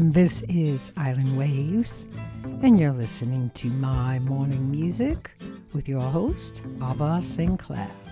Um, this is Island Waves, and you're listening to my morning music with your host, Ava Sainte Claire.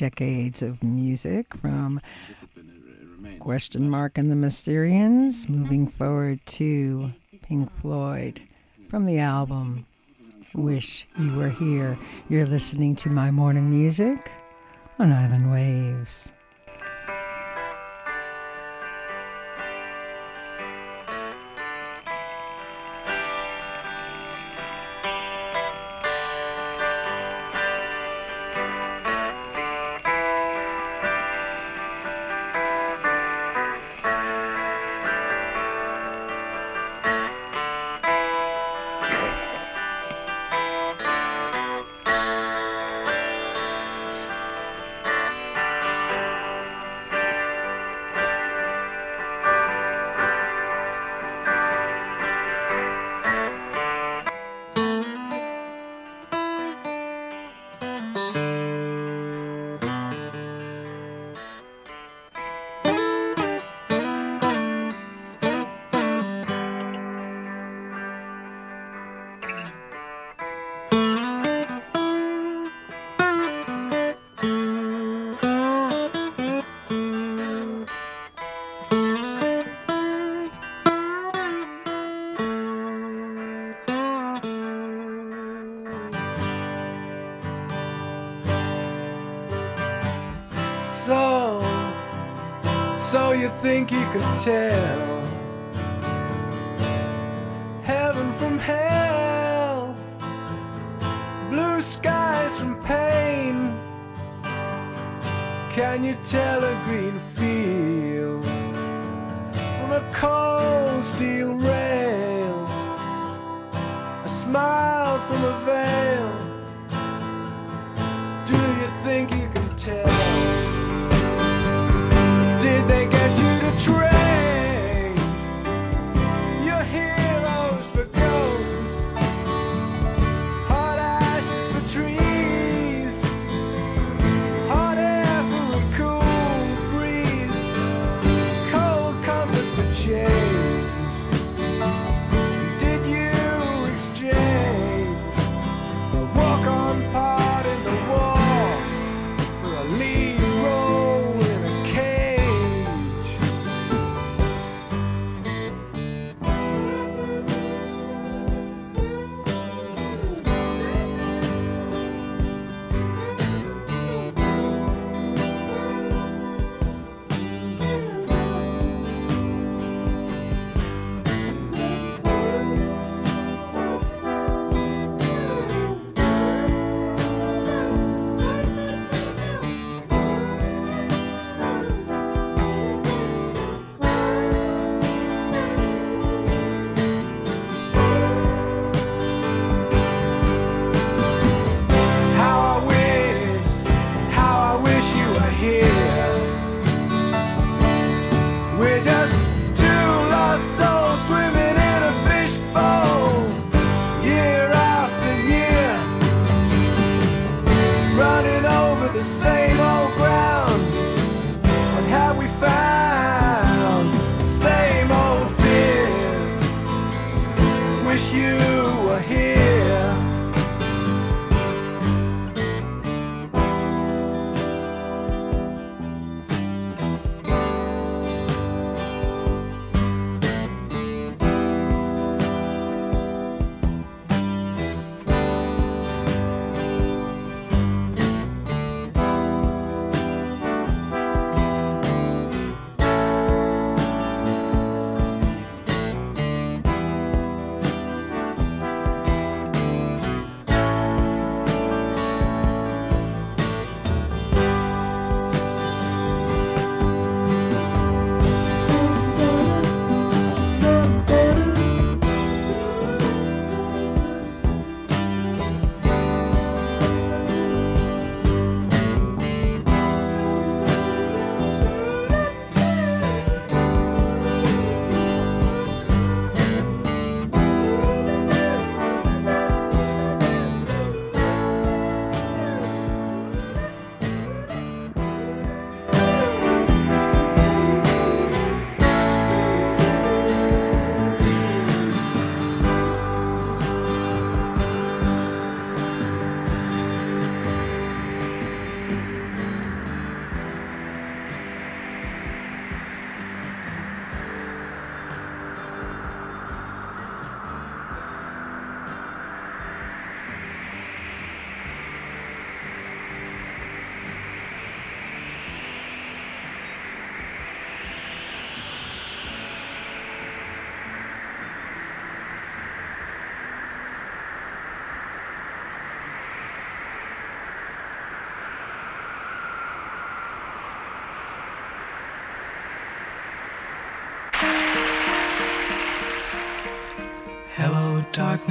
decades of music from Question Mark and the Mysterians, moving forward to Pink Floyd from the album Wish You Were Here. You're listening to my morning music on Island Waves.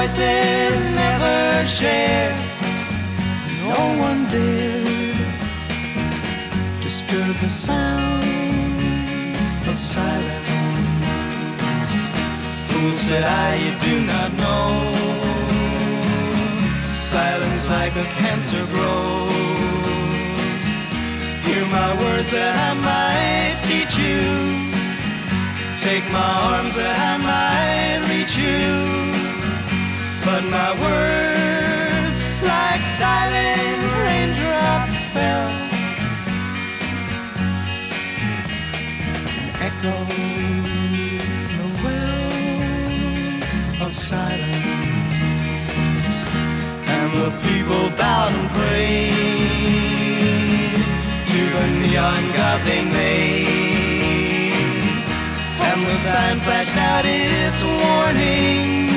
voices never share. No one dared disturb the sound of silence. Fool said I, you do not know. Silence like a cancer grows. Hear my words that I might teach you. Take my arms that I might reach you. But my words, like silent raindrops, fell. Echoed the wells of silence. And the people bowed and prayed to the neon god they made. And the sign flashed out its warning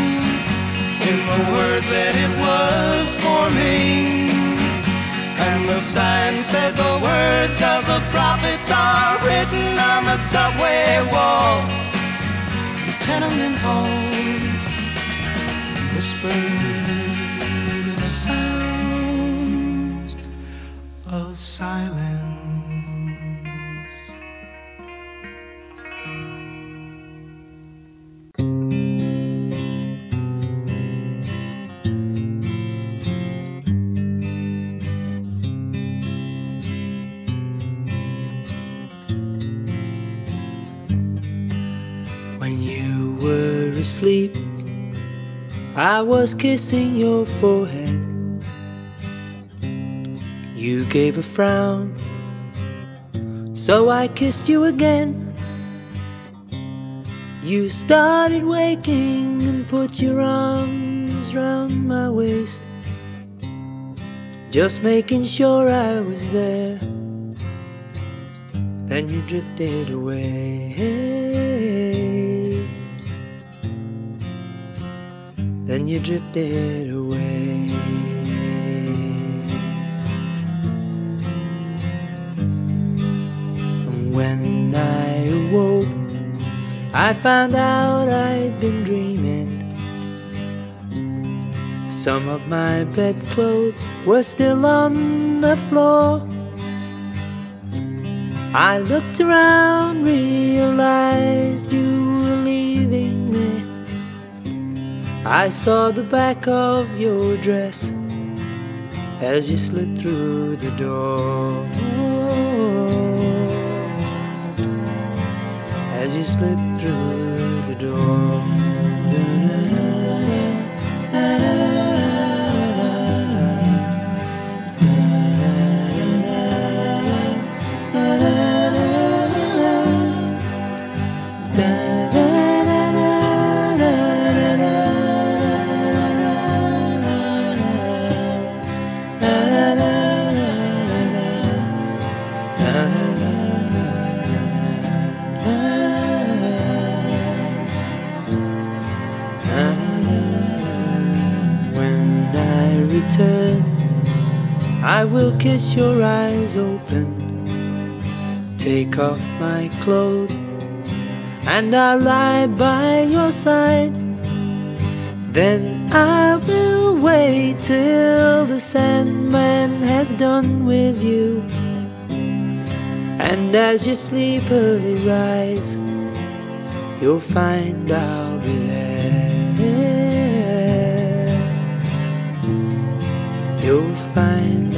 in the words that it was forming. And the sign said the words of the prophets are written on the subway walls, tenement halls, whispered the sounds of silence. I was kissing your forehead. You gave a frown, so I kissed you again. You started waking and put your arms round my waist, just making sure I was there. Then you drifted away. Then you drifted away. And when I awoke, I found out I'd been dreaming. Some of my bedclothes were still on the floor. I looked around, realized you were leaving. I saw the back of your dress as you slipped through the door. As you slipped through the door. I will kiss your eyes open, take off my clothes, and I'll lie by your side. Then I will wait till the Sandman has done with you. And as you sleepily rise, you'll find I'll be there. You'll find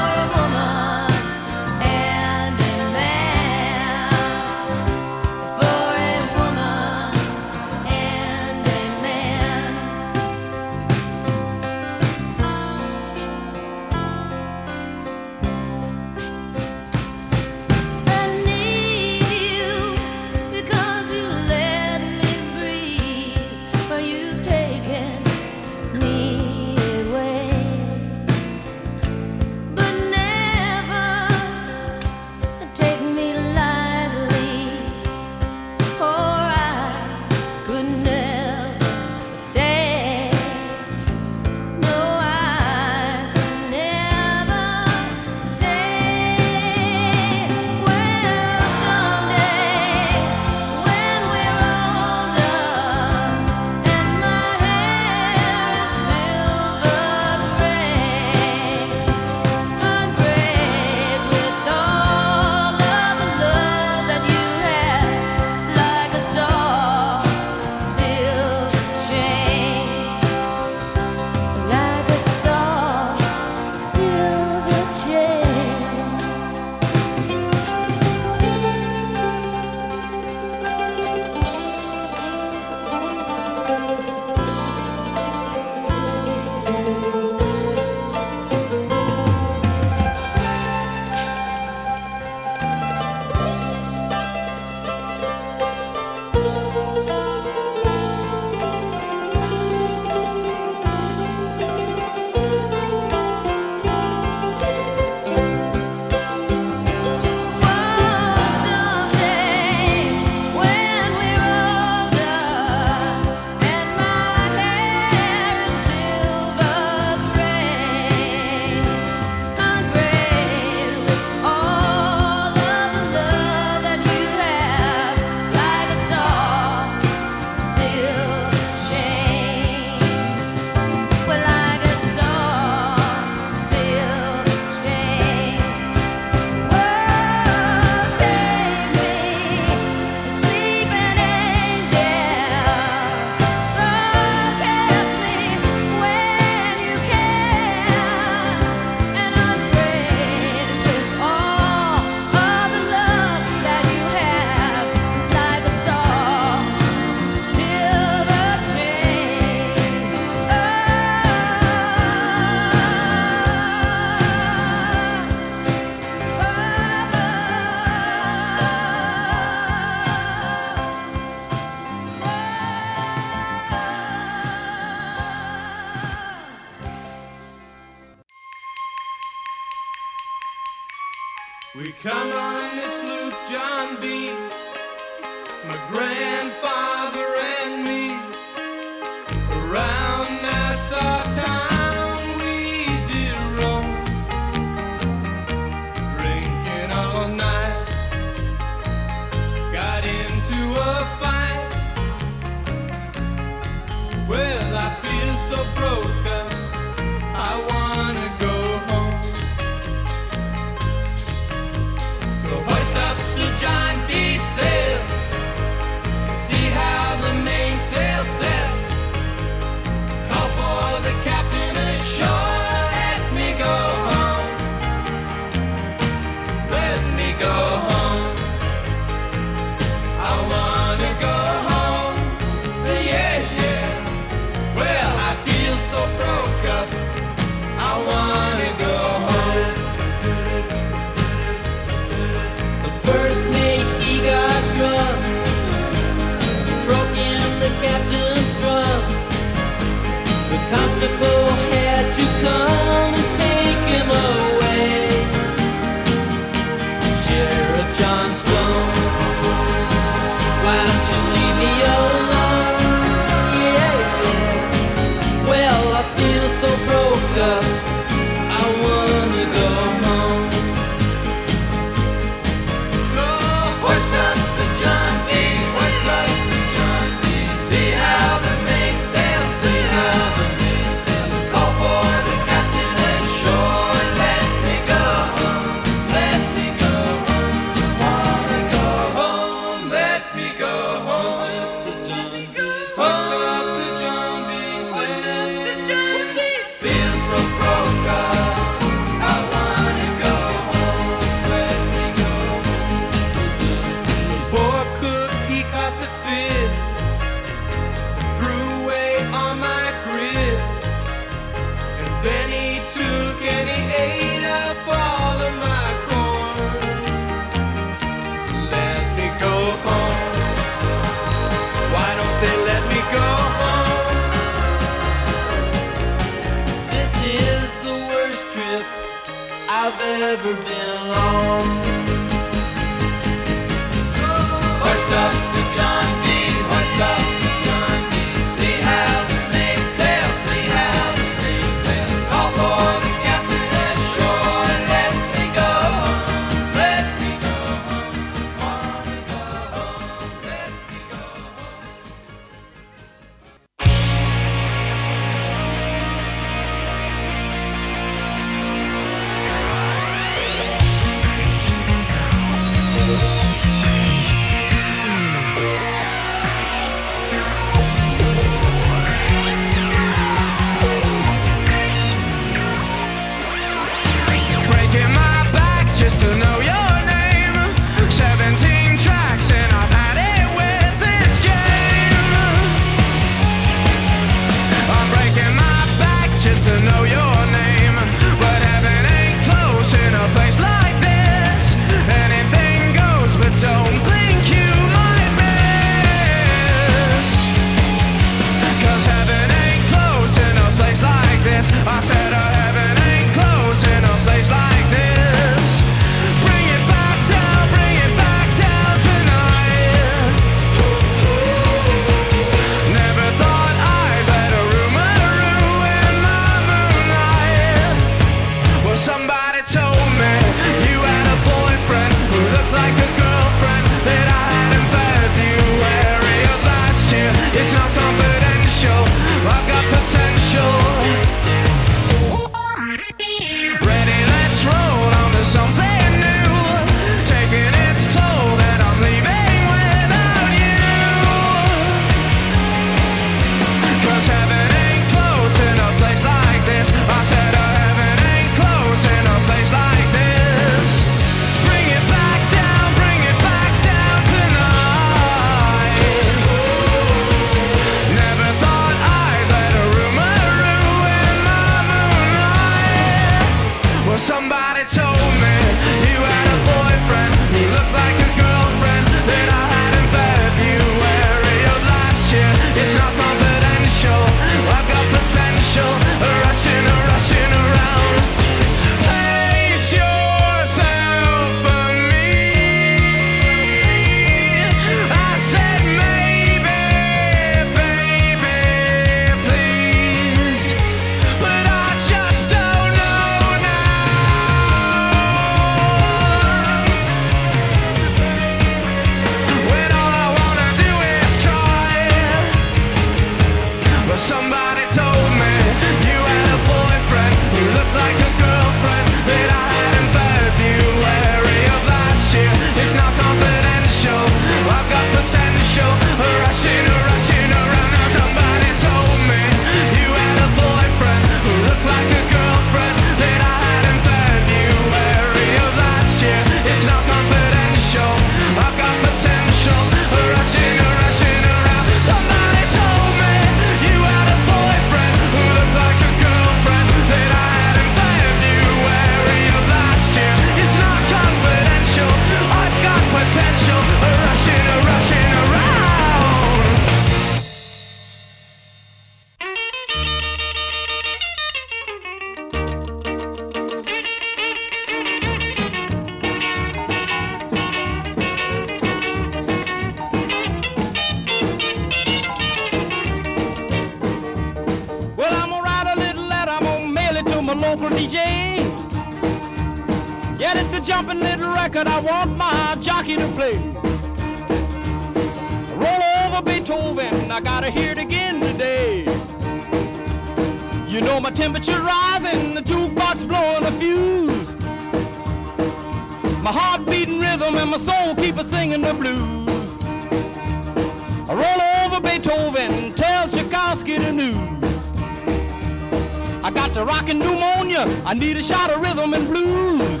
need a shot of rhythm and blues.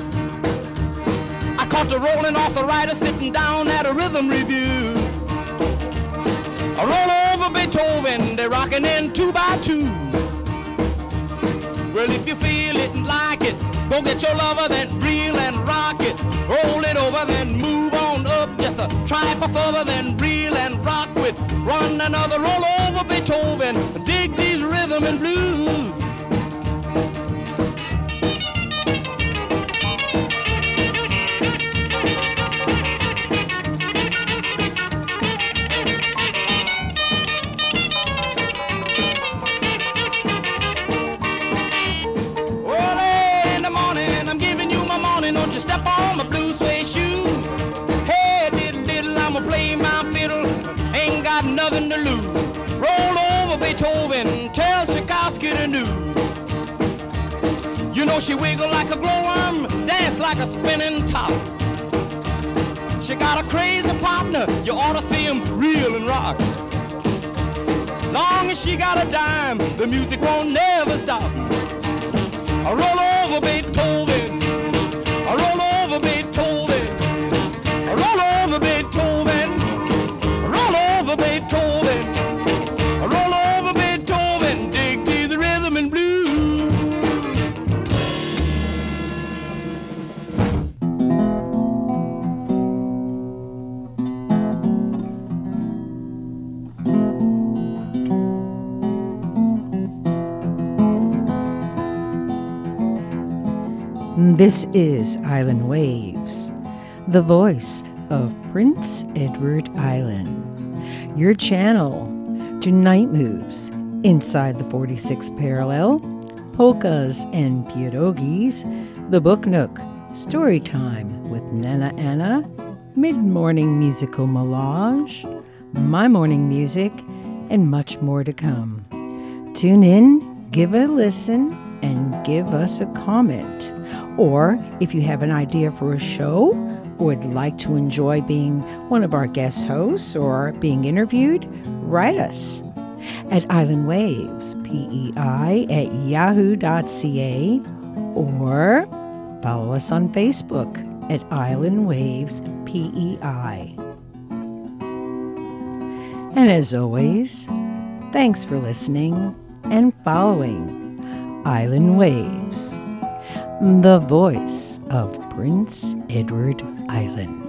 I caught the rolling arthritis sitting down at a rhythm review. I roll over Beethoven, they're rocking in two by two. Well, if you feel it and like it, go get your lover, then reel and rock it. Roll it over, then move on up. Just a try for further, then reel and rock with. Run another roll over Beethoven. Dig these rhythm and blues. Got a dime, the music won't never stop. I roll over Beethoven. This is Island Waves, the voice of Prince Edward Island, your channel to night moves inside the 46th parallel, polkas and pierogies, the Book Nook, story time with Nana Anna, mid morning musical melange, my morning music, and much more to come. Tune in, give a listen, and give us a comment. Or if you have an idea for a show would like to enjoy being one of our guest hosts or being interviewed, write us at Island Waves, PEI at yahoo.ca, or follow us on Facebook at Island Waves PEI. And as always, thanks for listening and following Island Waves, the voice of Prince Edward Island.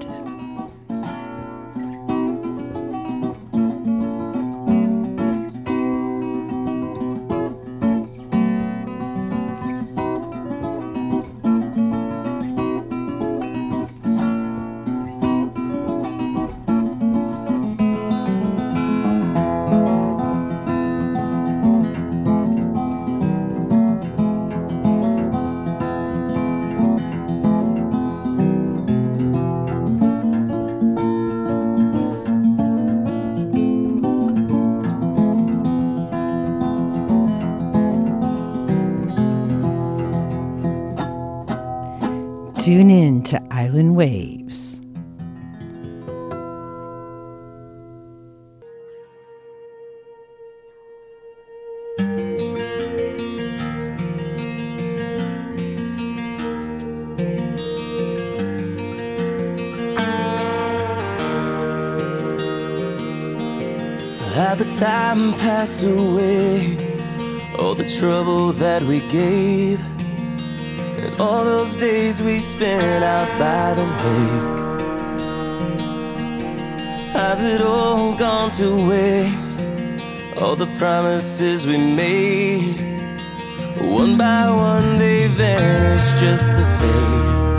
Passed away? All the trouble that we gave, and all those days we spent out by the lake. Has it all gone to waste? All the promises we made, one by one they vanished just the same.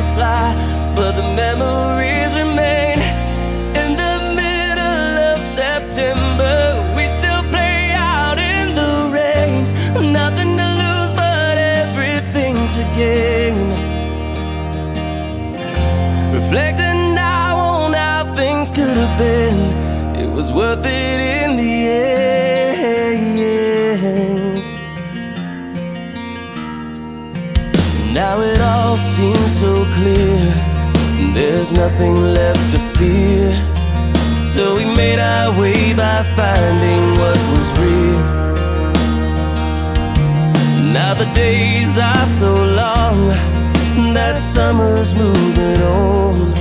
To fly. but the memories remain. In the middle of September, we still play out in the rain. Nothing to lose, but everything to gain. Reflecting now on how things could have been, it was worth it in the end. Clear. There's nothing left to fear. So we made our way by finding what was real. Now the days are so long that summer's moving on.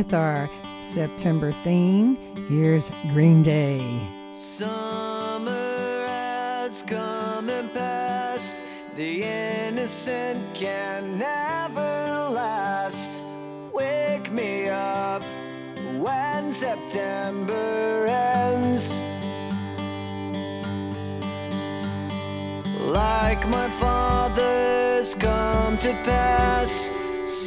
with our September theme. Here's Green Day. Summer has come and passed. The innocent can never last. Wake me up when September ends. Like my father's come to pass.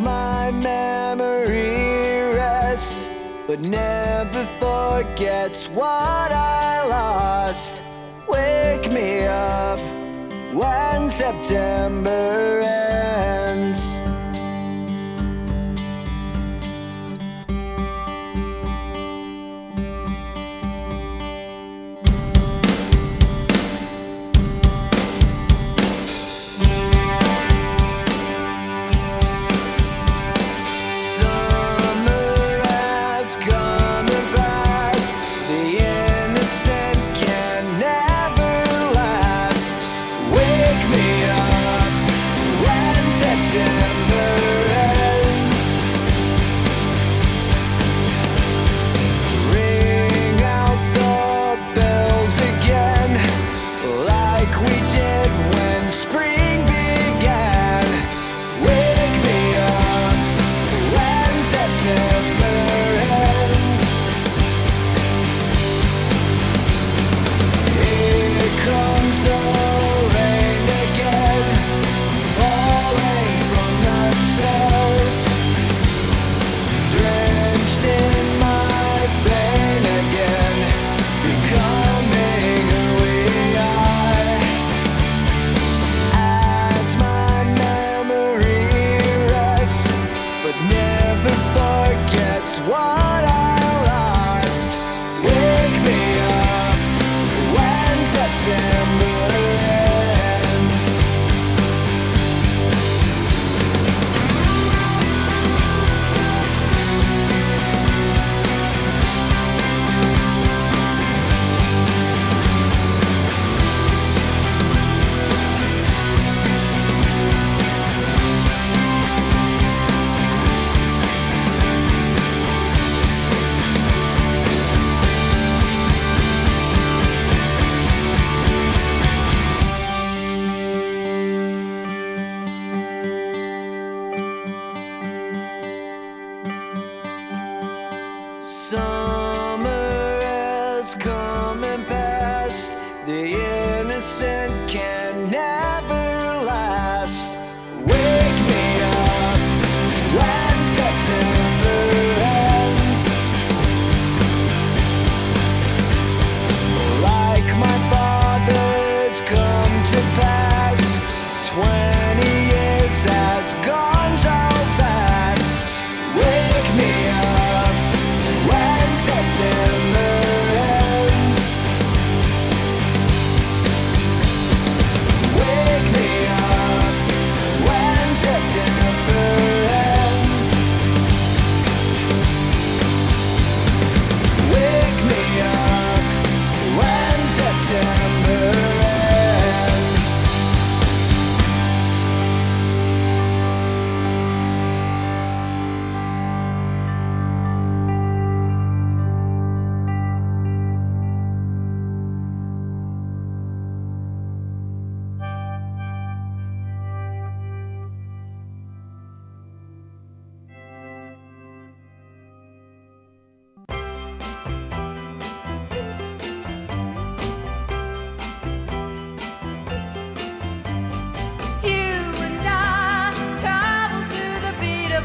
My memory rests, but never forgets what I lost. Wake me up when September ends.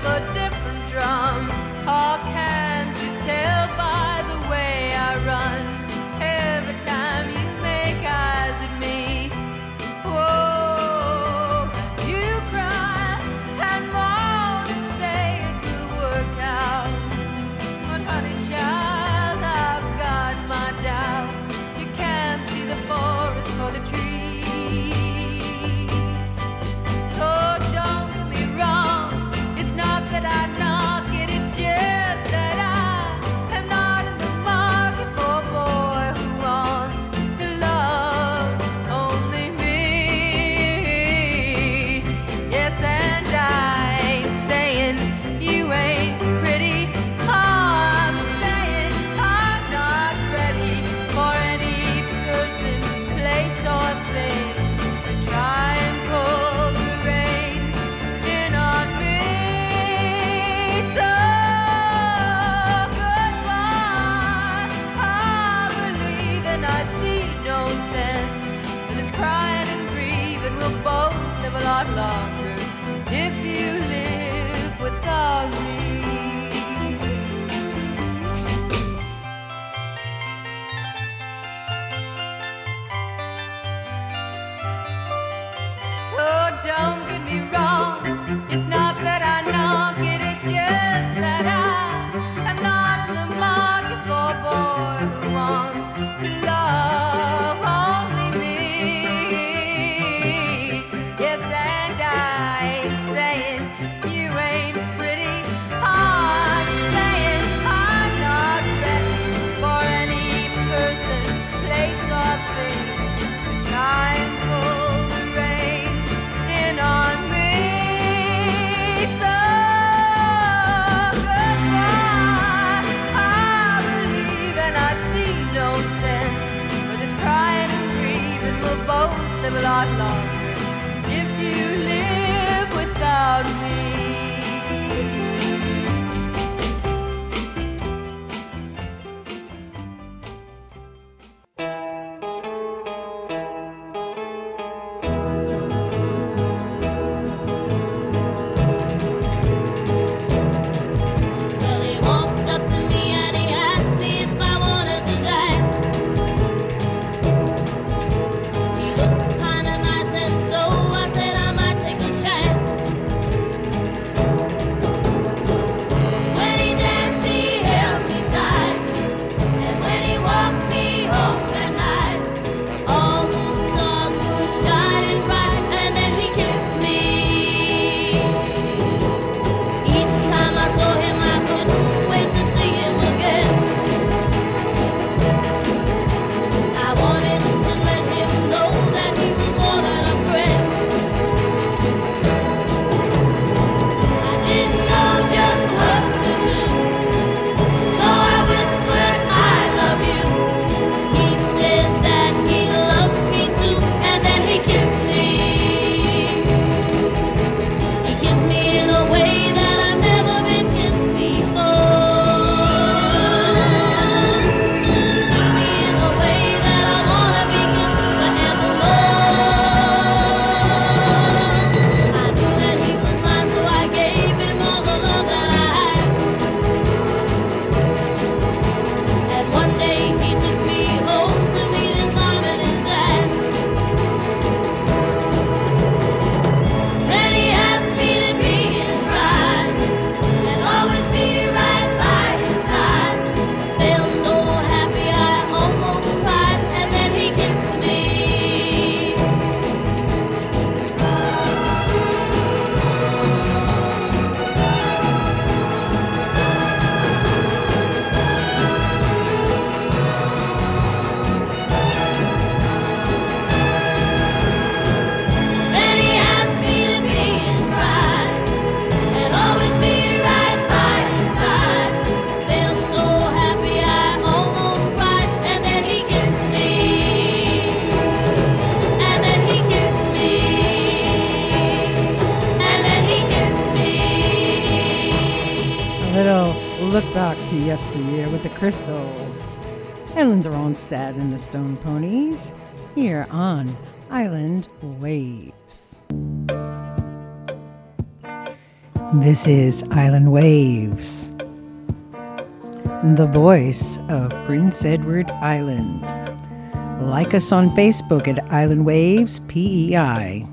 the rest year with the Crystals and Linda Ronstadt and the Stone Poneys here on Island Waves. This is Island Waves, the voice of Prince Edward Island. Like us on Facebook at Island Waves PEI.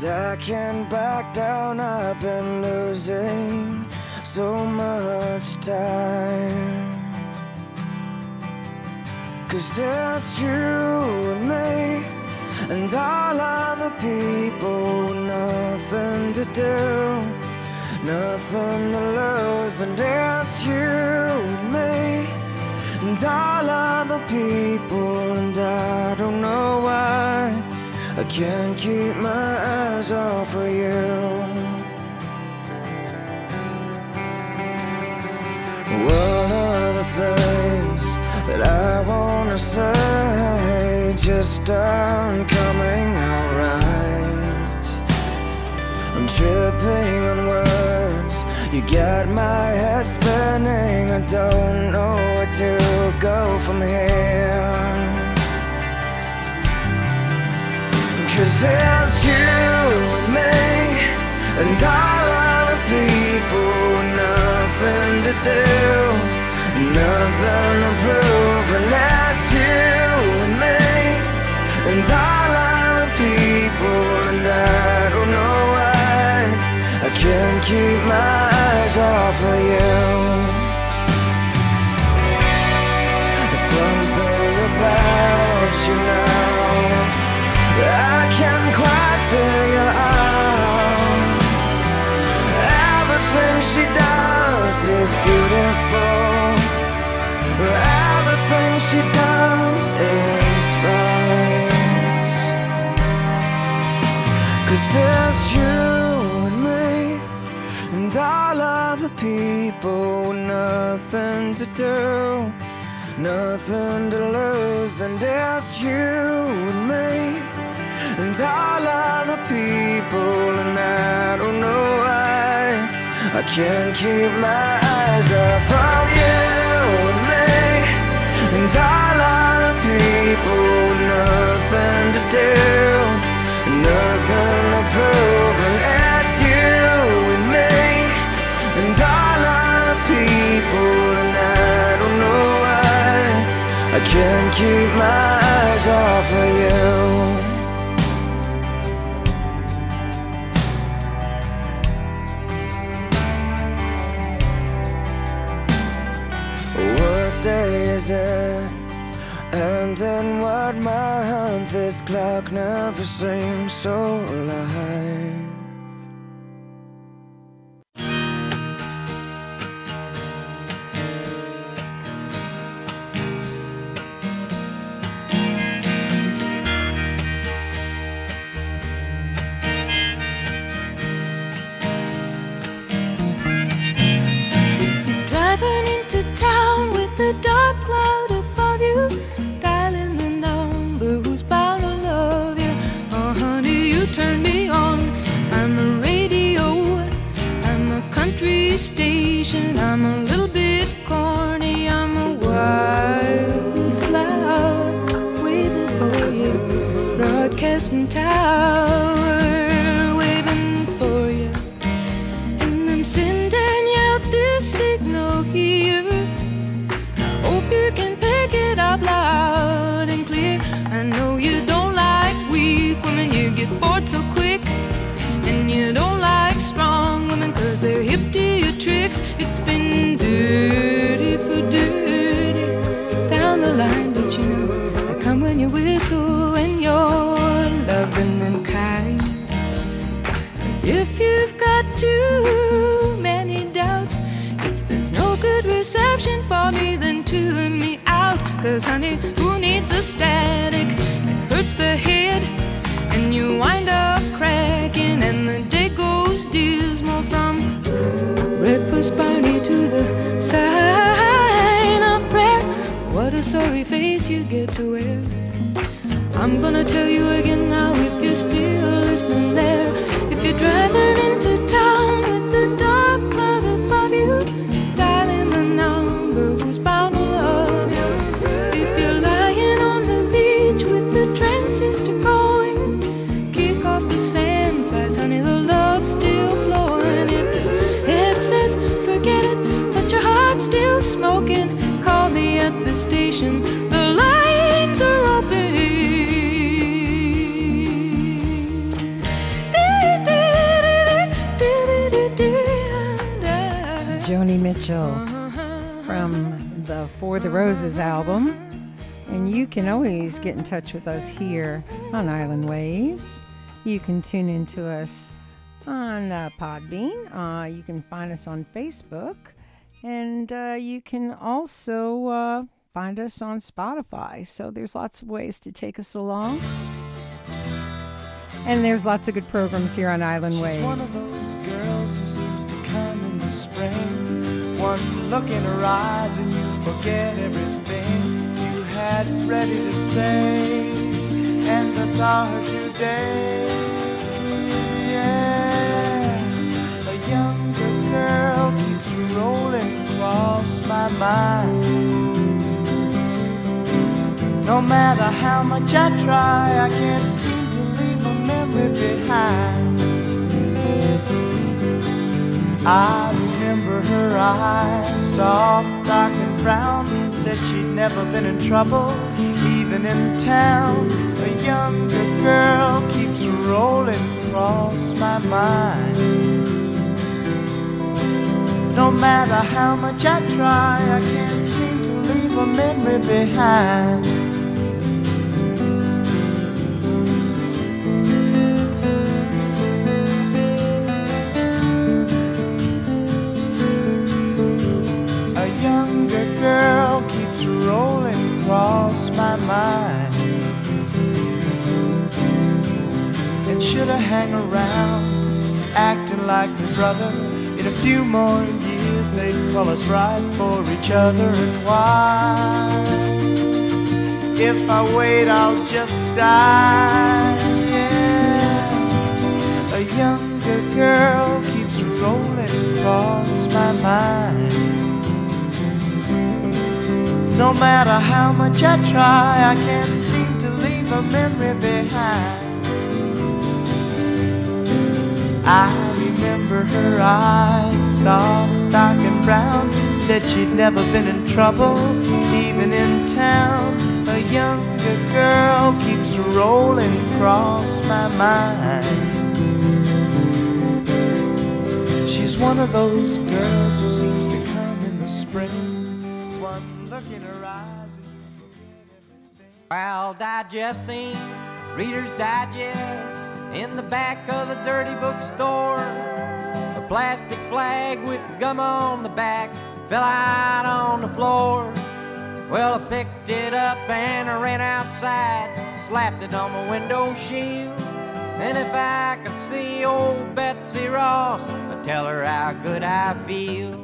And I can't back down, I've been losing so much time. Cause that's you and me, and all other people, nothing to do. Nothing to lose, and it's you and me, and all other people, and I don't know why I can't keep my eyes all for you. One of the things that I wanna say just aren't coming out right. I'm tripping on words, you got my head spinning. I don't know where to go from here. Cause and me And all other people nothing to do Nothing to prove And that's you and me And all other people And I don't know why I can't keep my eyes off of you. Something about you people with nothing to do Nothing to lose. And it's you and me and all other people, and I don't know why. I can't keep my eyes off of you and me, and all other people, nothing to do, nothing to prove, and it's you and me, and all other people, and I don't know why. I can't keep my clock never seems so alive. Cause honey, who needs the static? It hurts the head, and you wind up cracking, and the day goes dismal from breakfast party to the sign of prayer. What a sorry face you get to wear. I'm gonna tell you again now if you're still listening there. Angel from the For the Roses album. And you can always get in touch with us here on Island Waves. You can tune into us on uh, Podbean. Uh, you can find us on Facebook. And uh, you can also uh, find us on Spotify. So there's lots of ways to take us along. And there's lots of good programs here on Island She's Waves. One look in her eyes and you forget everything you had ready to say. And I saw her today. Yeah, a younger girl keeps rolling across my mind. No matter how much I try, I can't seem to leave a memory behind. I remember her eyes, soft, dark, and brown. Said she'd never been in trouble, even in town. A younger girl keeps rolling across my mind. No matter how much I try, I can't seem to leave a memory behind. Across my mind. And should I hang around, acting like a brother? In a few more years, they'd call us right for each other. And why? If I wait, I'll just die. Yeah. A younger girl keeps rolling across my mind. No matter how much I try, I can't seem to leave a memory behind. I remember her eyes, soft, dark, and brown. Said she'd never been in trouble, even in town. A younger girl keeps rolling across my mind. She's one of those girls who seems While digesting Reader's Digest in the back of the dirty bookstore. A plastic flag with gum on the back fell out on the floor. Well, I picked it up and I ran outside, slapped it on my window shield. And if I could see old Betsy Ross, I'd tell her how good I feel.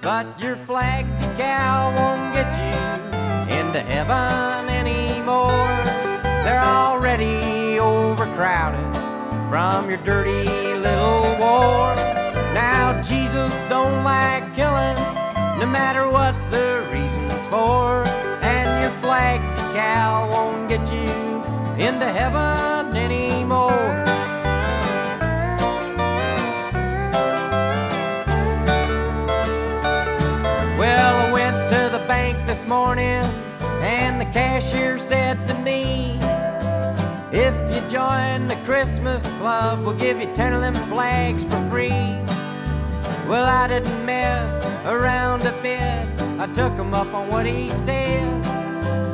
But your flag decal won't get you into heaven anymore. They're already overcrowded from your dirty little war. Now, Jesus don't like killing, no matter what the reason's for. And your flag cow won't get you into heaven anymore. Well, I went to the bank this morning, cashier said to me, If you join the Christmas club, we'll give you 10 of them flags for free. Well, I didn't mess around a bit. I took him up on what he said,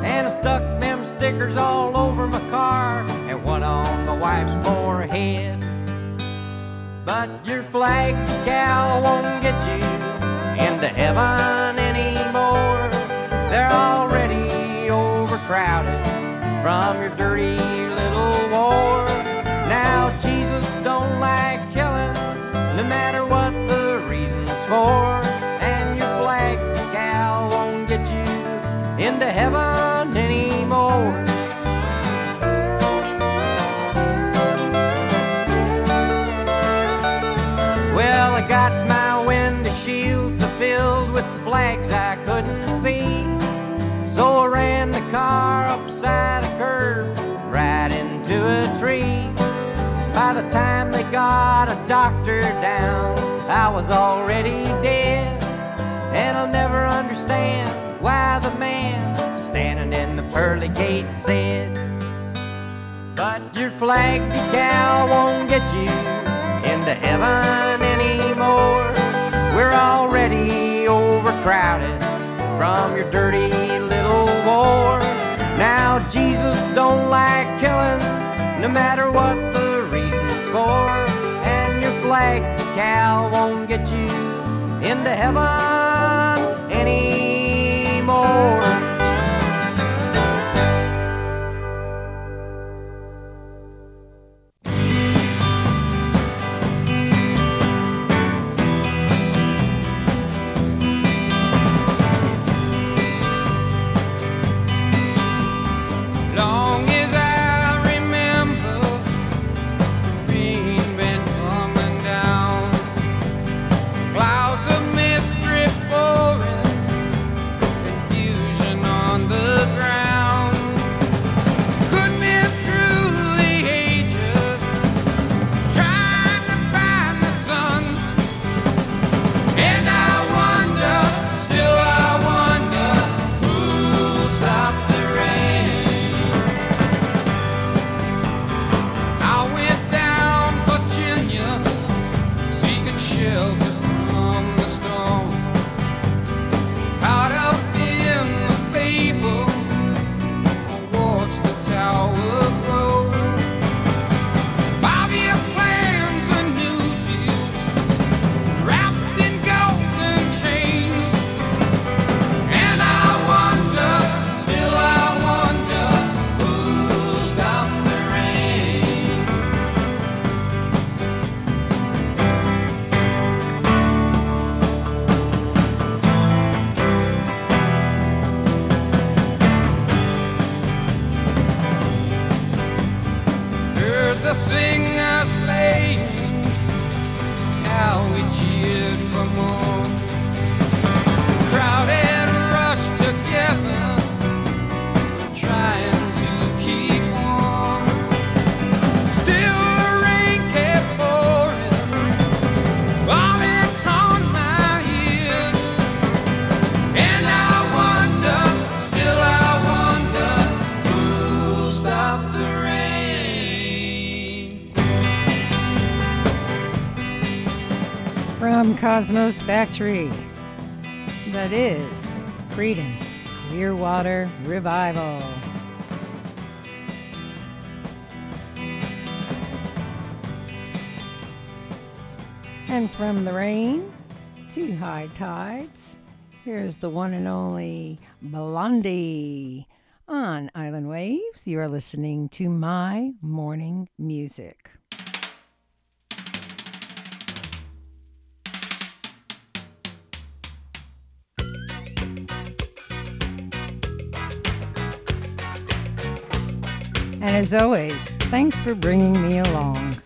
and I stuck them stickers all over my car and one on my wife's forehead. But your flag decal won't get you into heaven anymore. They're overcrowded from your dirty little war. Now Jesus don't like killing, no matter what the reason's for. And your flag decal won't get you into heaven anymore. Well, I got my window shields filled with flags I couldn't see. So I ran the car upside a tree. By the time they got a doctor down, I was already dead. And I'll never understand why the man standing in the pearly gates said, But your flag decal won't get you into heaven anymore. We're already overcrowded from your dirty little war. Now Jesus don't like killing no matter what the reason's for. And your flag the cow won't get you into heaven anymore. Cosmo's Factory. That is Creedence Clearwater Revival. And from the rain to high tides, here's the one and only Blondie. On Island Waves, you are listening to my morning music. And as always, thanks for bringing me along.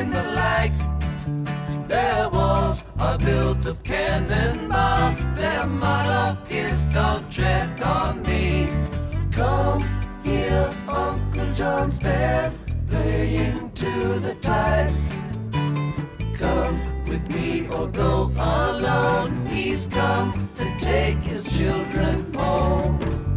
Seen the light? Their walls are built of cannonballs. Their motto is don't tread on me. Come here, Uncle John's band playing to the tide. Come with me or go alone. He's come to take his children home.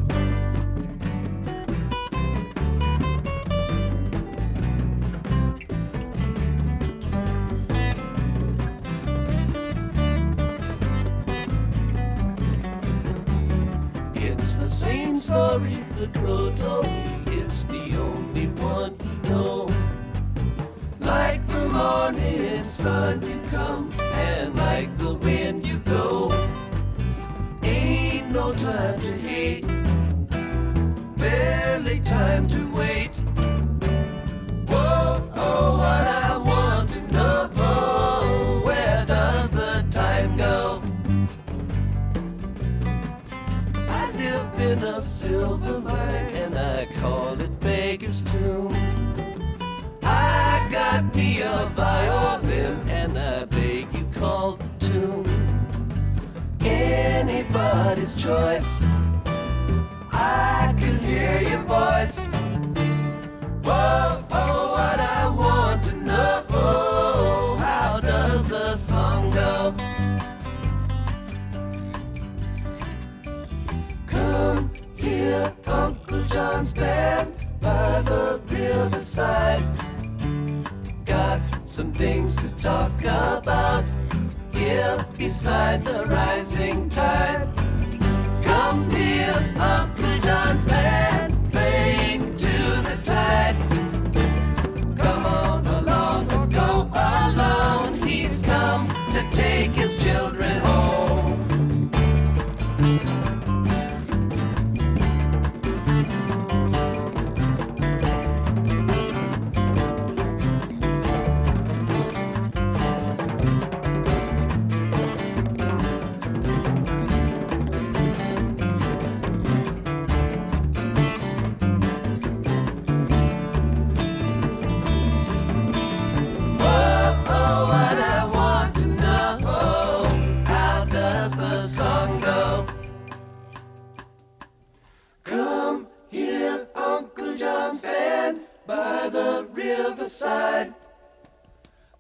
Story the me. It's the only one you know. Like the morning sun you come, and like the wind you go. Ain't no time to hate, barely time to wait. Whoa, oh, what I silver mine and I call it Beggar's Tomb. I got me a violin and I beg you call the tune. Anybody's choice. I can hear your voice. Whoa, oh, what I want Here, Uncle John's band by the riverside. Got some things to talk about here beside the rising tide. Come here, Uncle John's band riverside.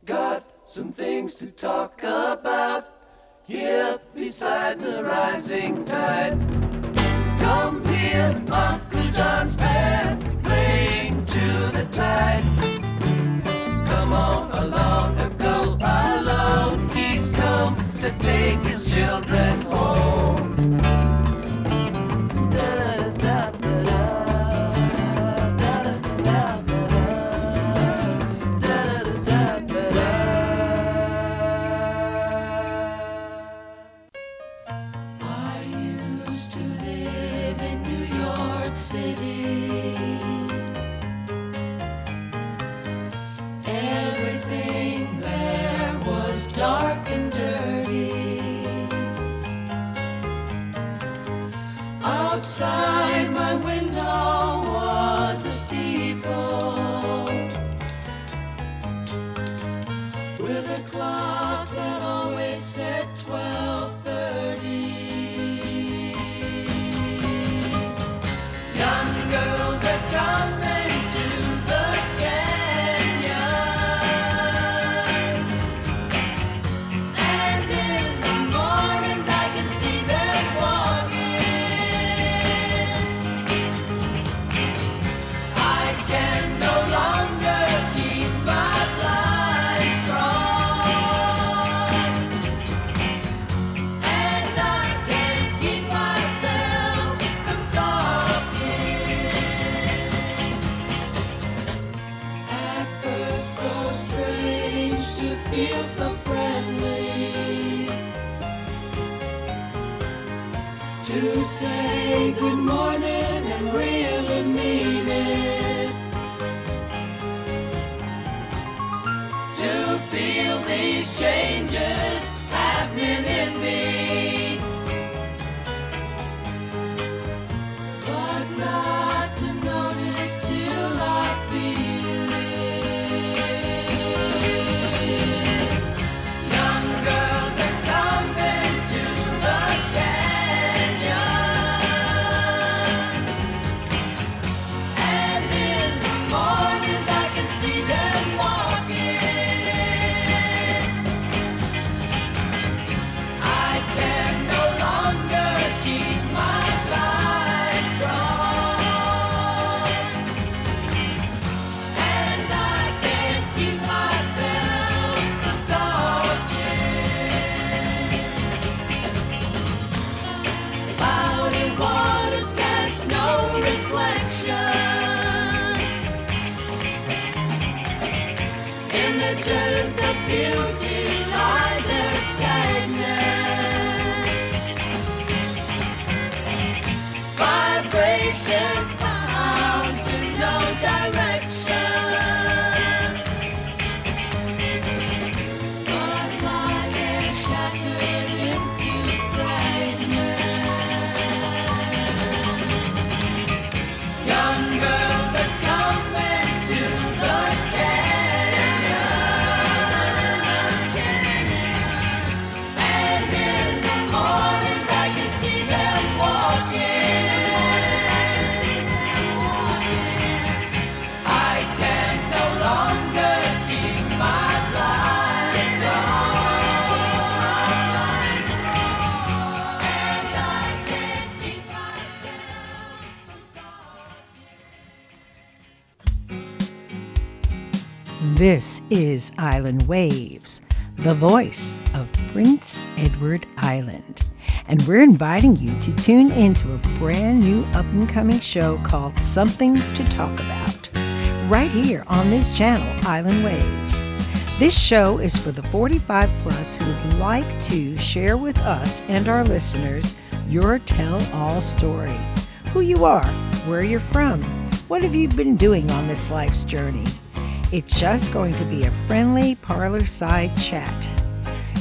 Got some things to talk about here beside the rising tide. Come here, Uncle John's band playing to the tide. Come on along and go alone. He's come to take his children Images This is Island Waves, the voice of Prince Edward Island. And we're inviting you to tune into a brand new up and coming show called Something to Talk About, right here on this channel, Island Waves. This show is for the 45 plus who would like to share with us and our listeners your tell all story who you are, where you're from, what have you been doing on this life's journey. It's just going to be a friendly parlor side chat.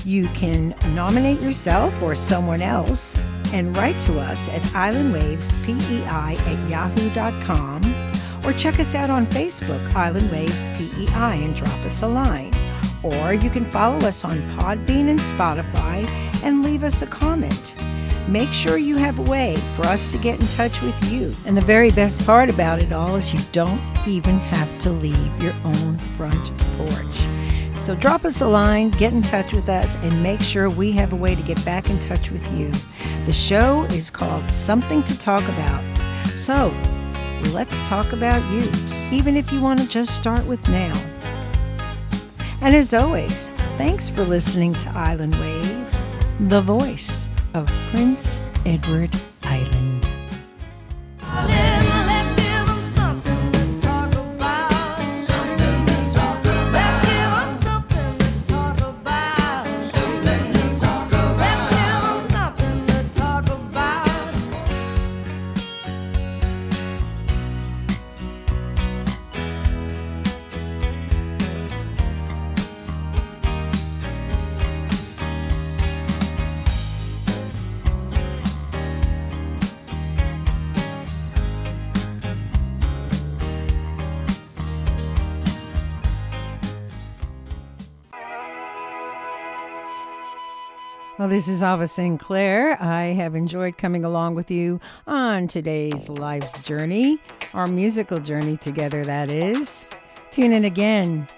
You can nominate yourself or someone else and write to us at islandwavespei at yahoo.com or check us out on Facebook, Island Waves PEI, and drop us a line. Or you can follow us on Podbean and Spotify and leave us a comment. Make sure you have a way for us to get in touch with you. And the very best part about it all is you don't even have to leave your own front porch. So drop us a line, get in touch with us, and make sure we have a way to get back in touch with you. The show is called Something to Talk About. So let's talk about you, even if you want to just start with now. And as always, thanks for listening to Island Waves, the voice of Prince Edward Island. Well, this is Ava Sainte Claire. I have enjoyed coming along with you on today's life's journey, our musical journey together, that is. Tune in again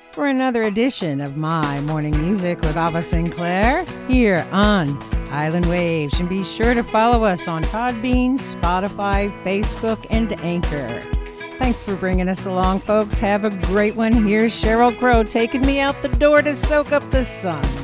for another edition of My Morning Music with Ava Sainte Claire here on Island Waves. And be sure to follow us on Podbean, Spotify, Facebook, and Anchor. Thanks for bringing us along, folks. Have a great one. Here's Sheryl Crow taking me out the door to soak up the sun.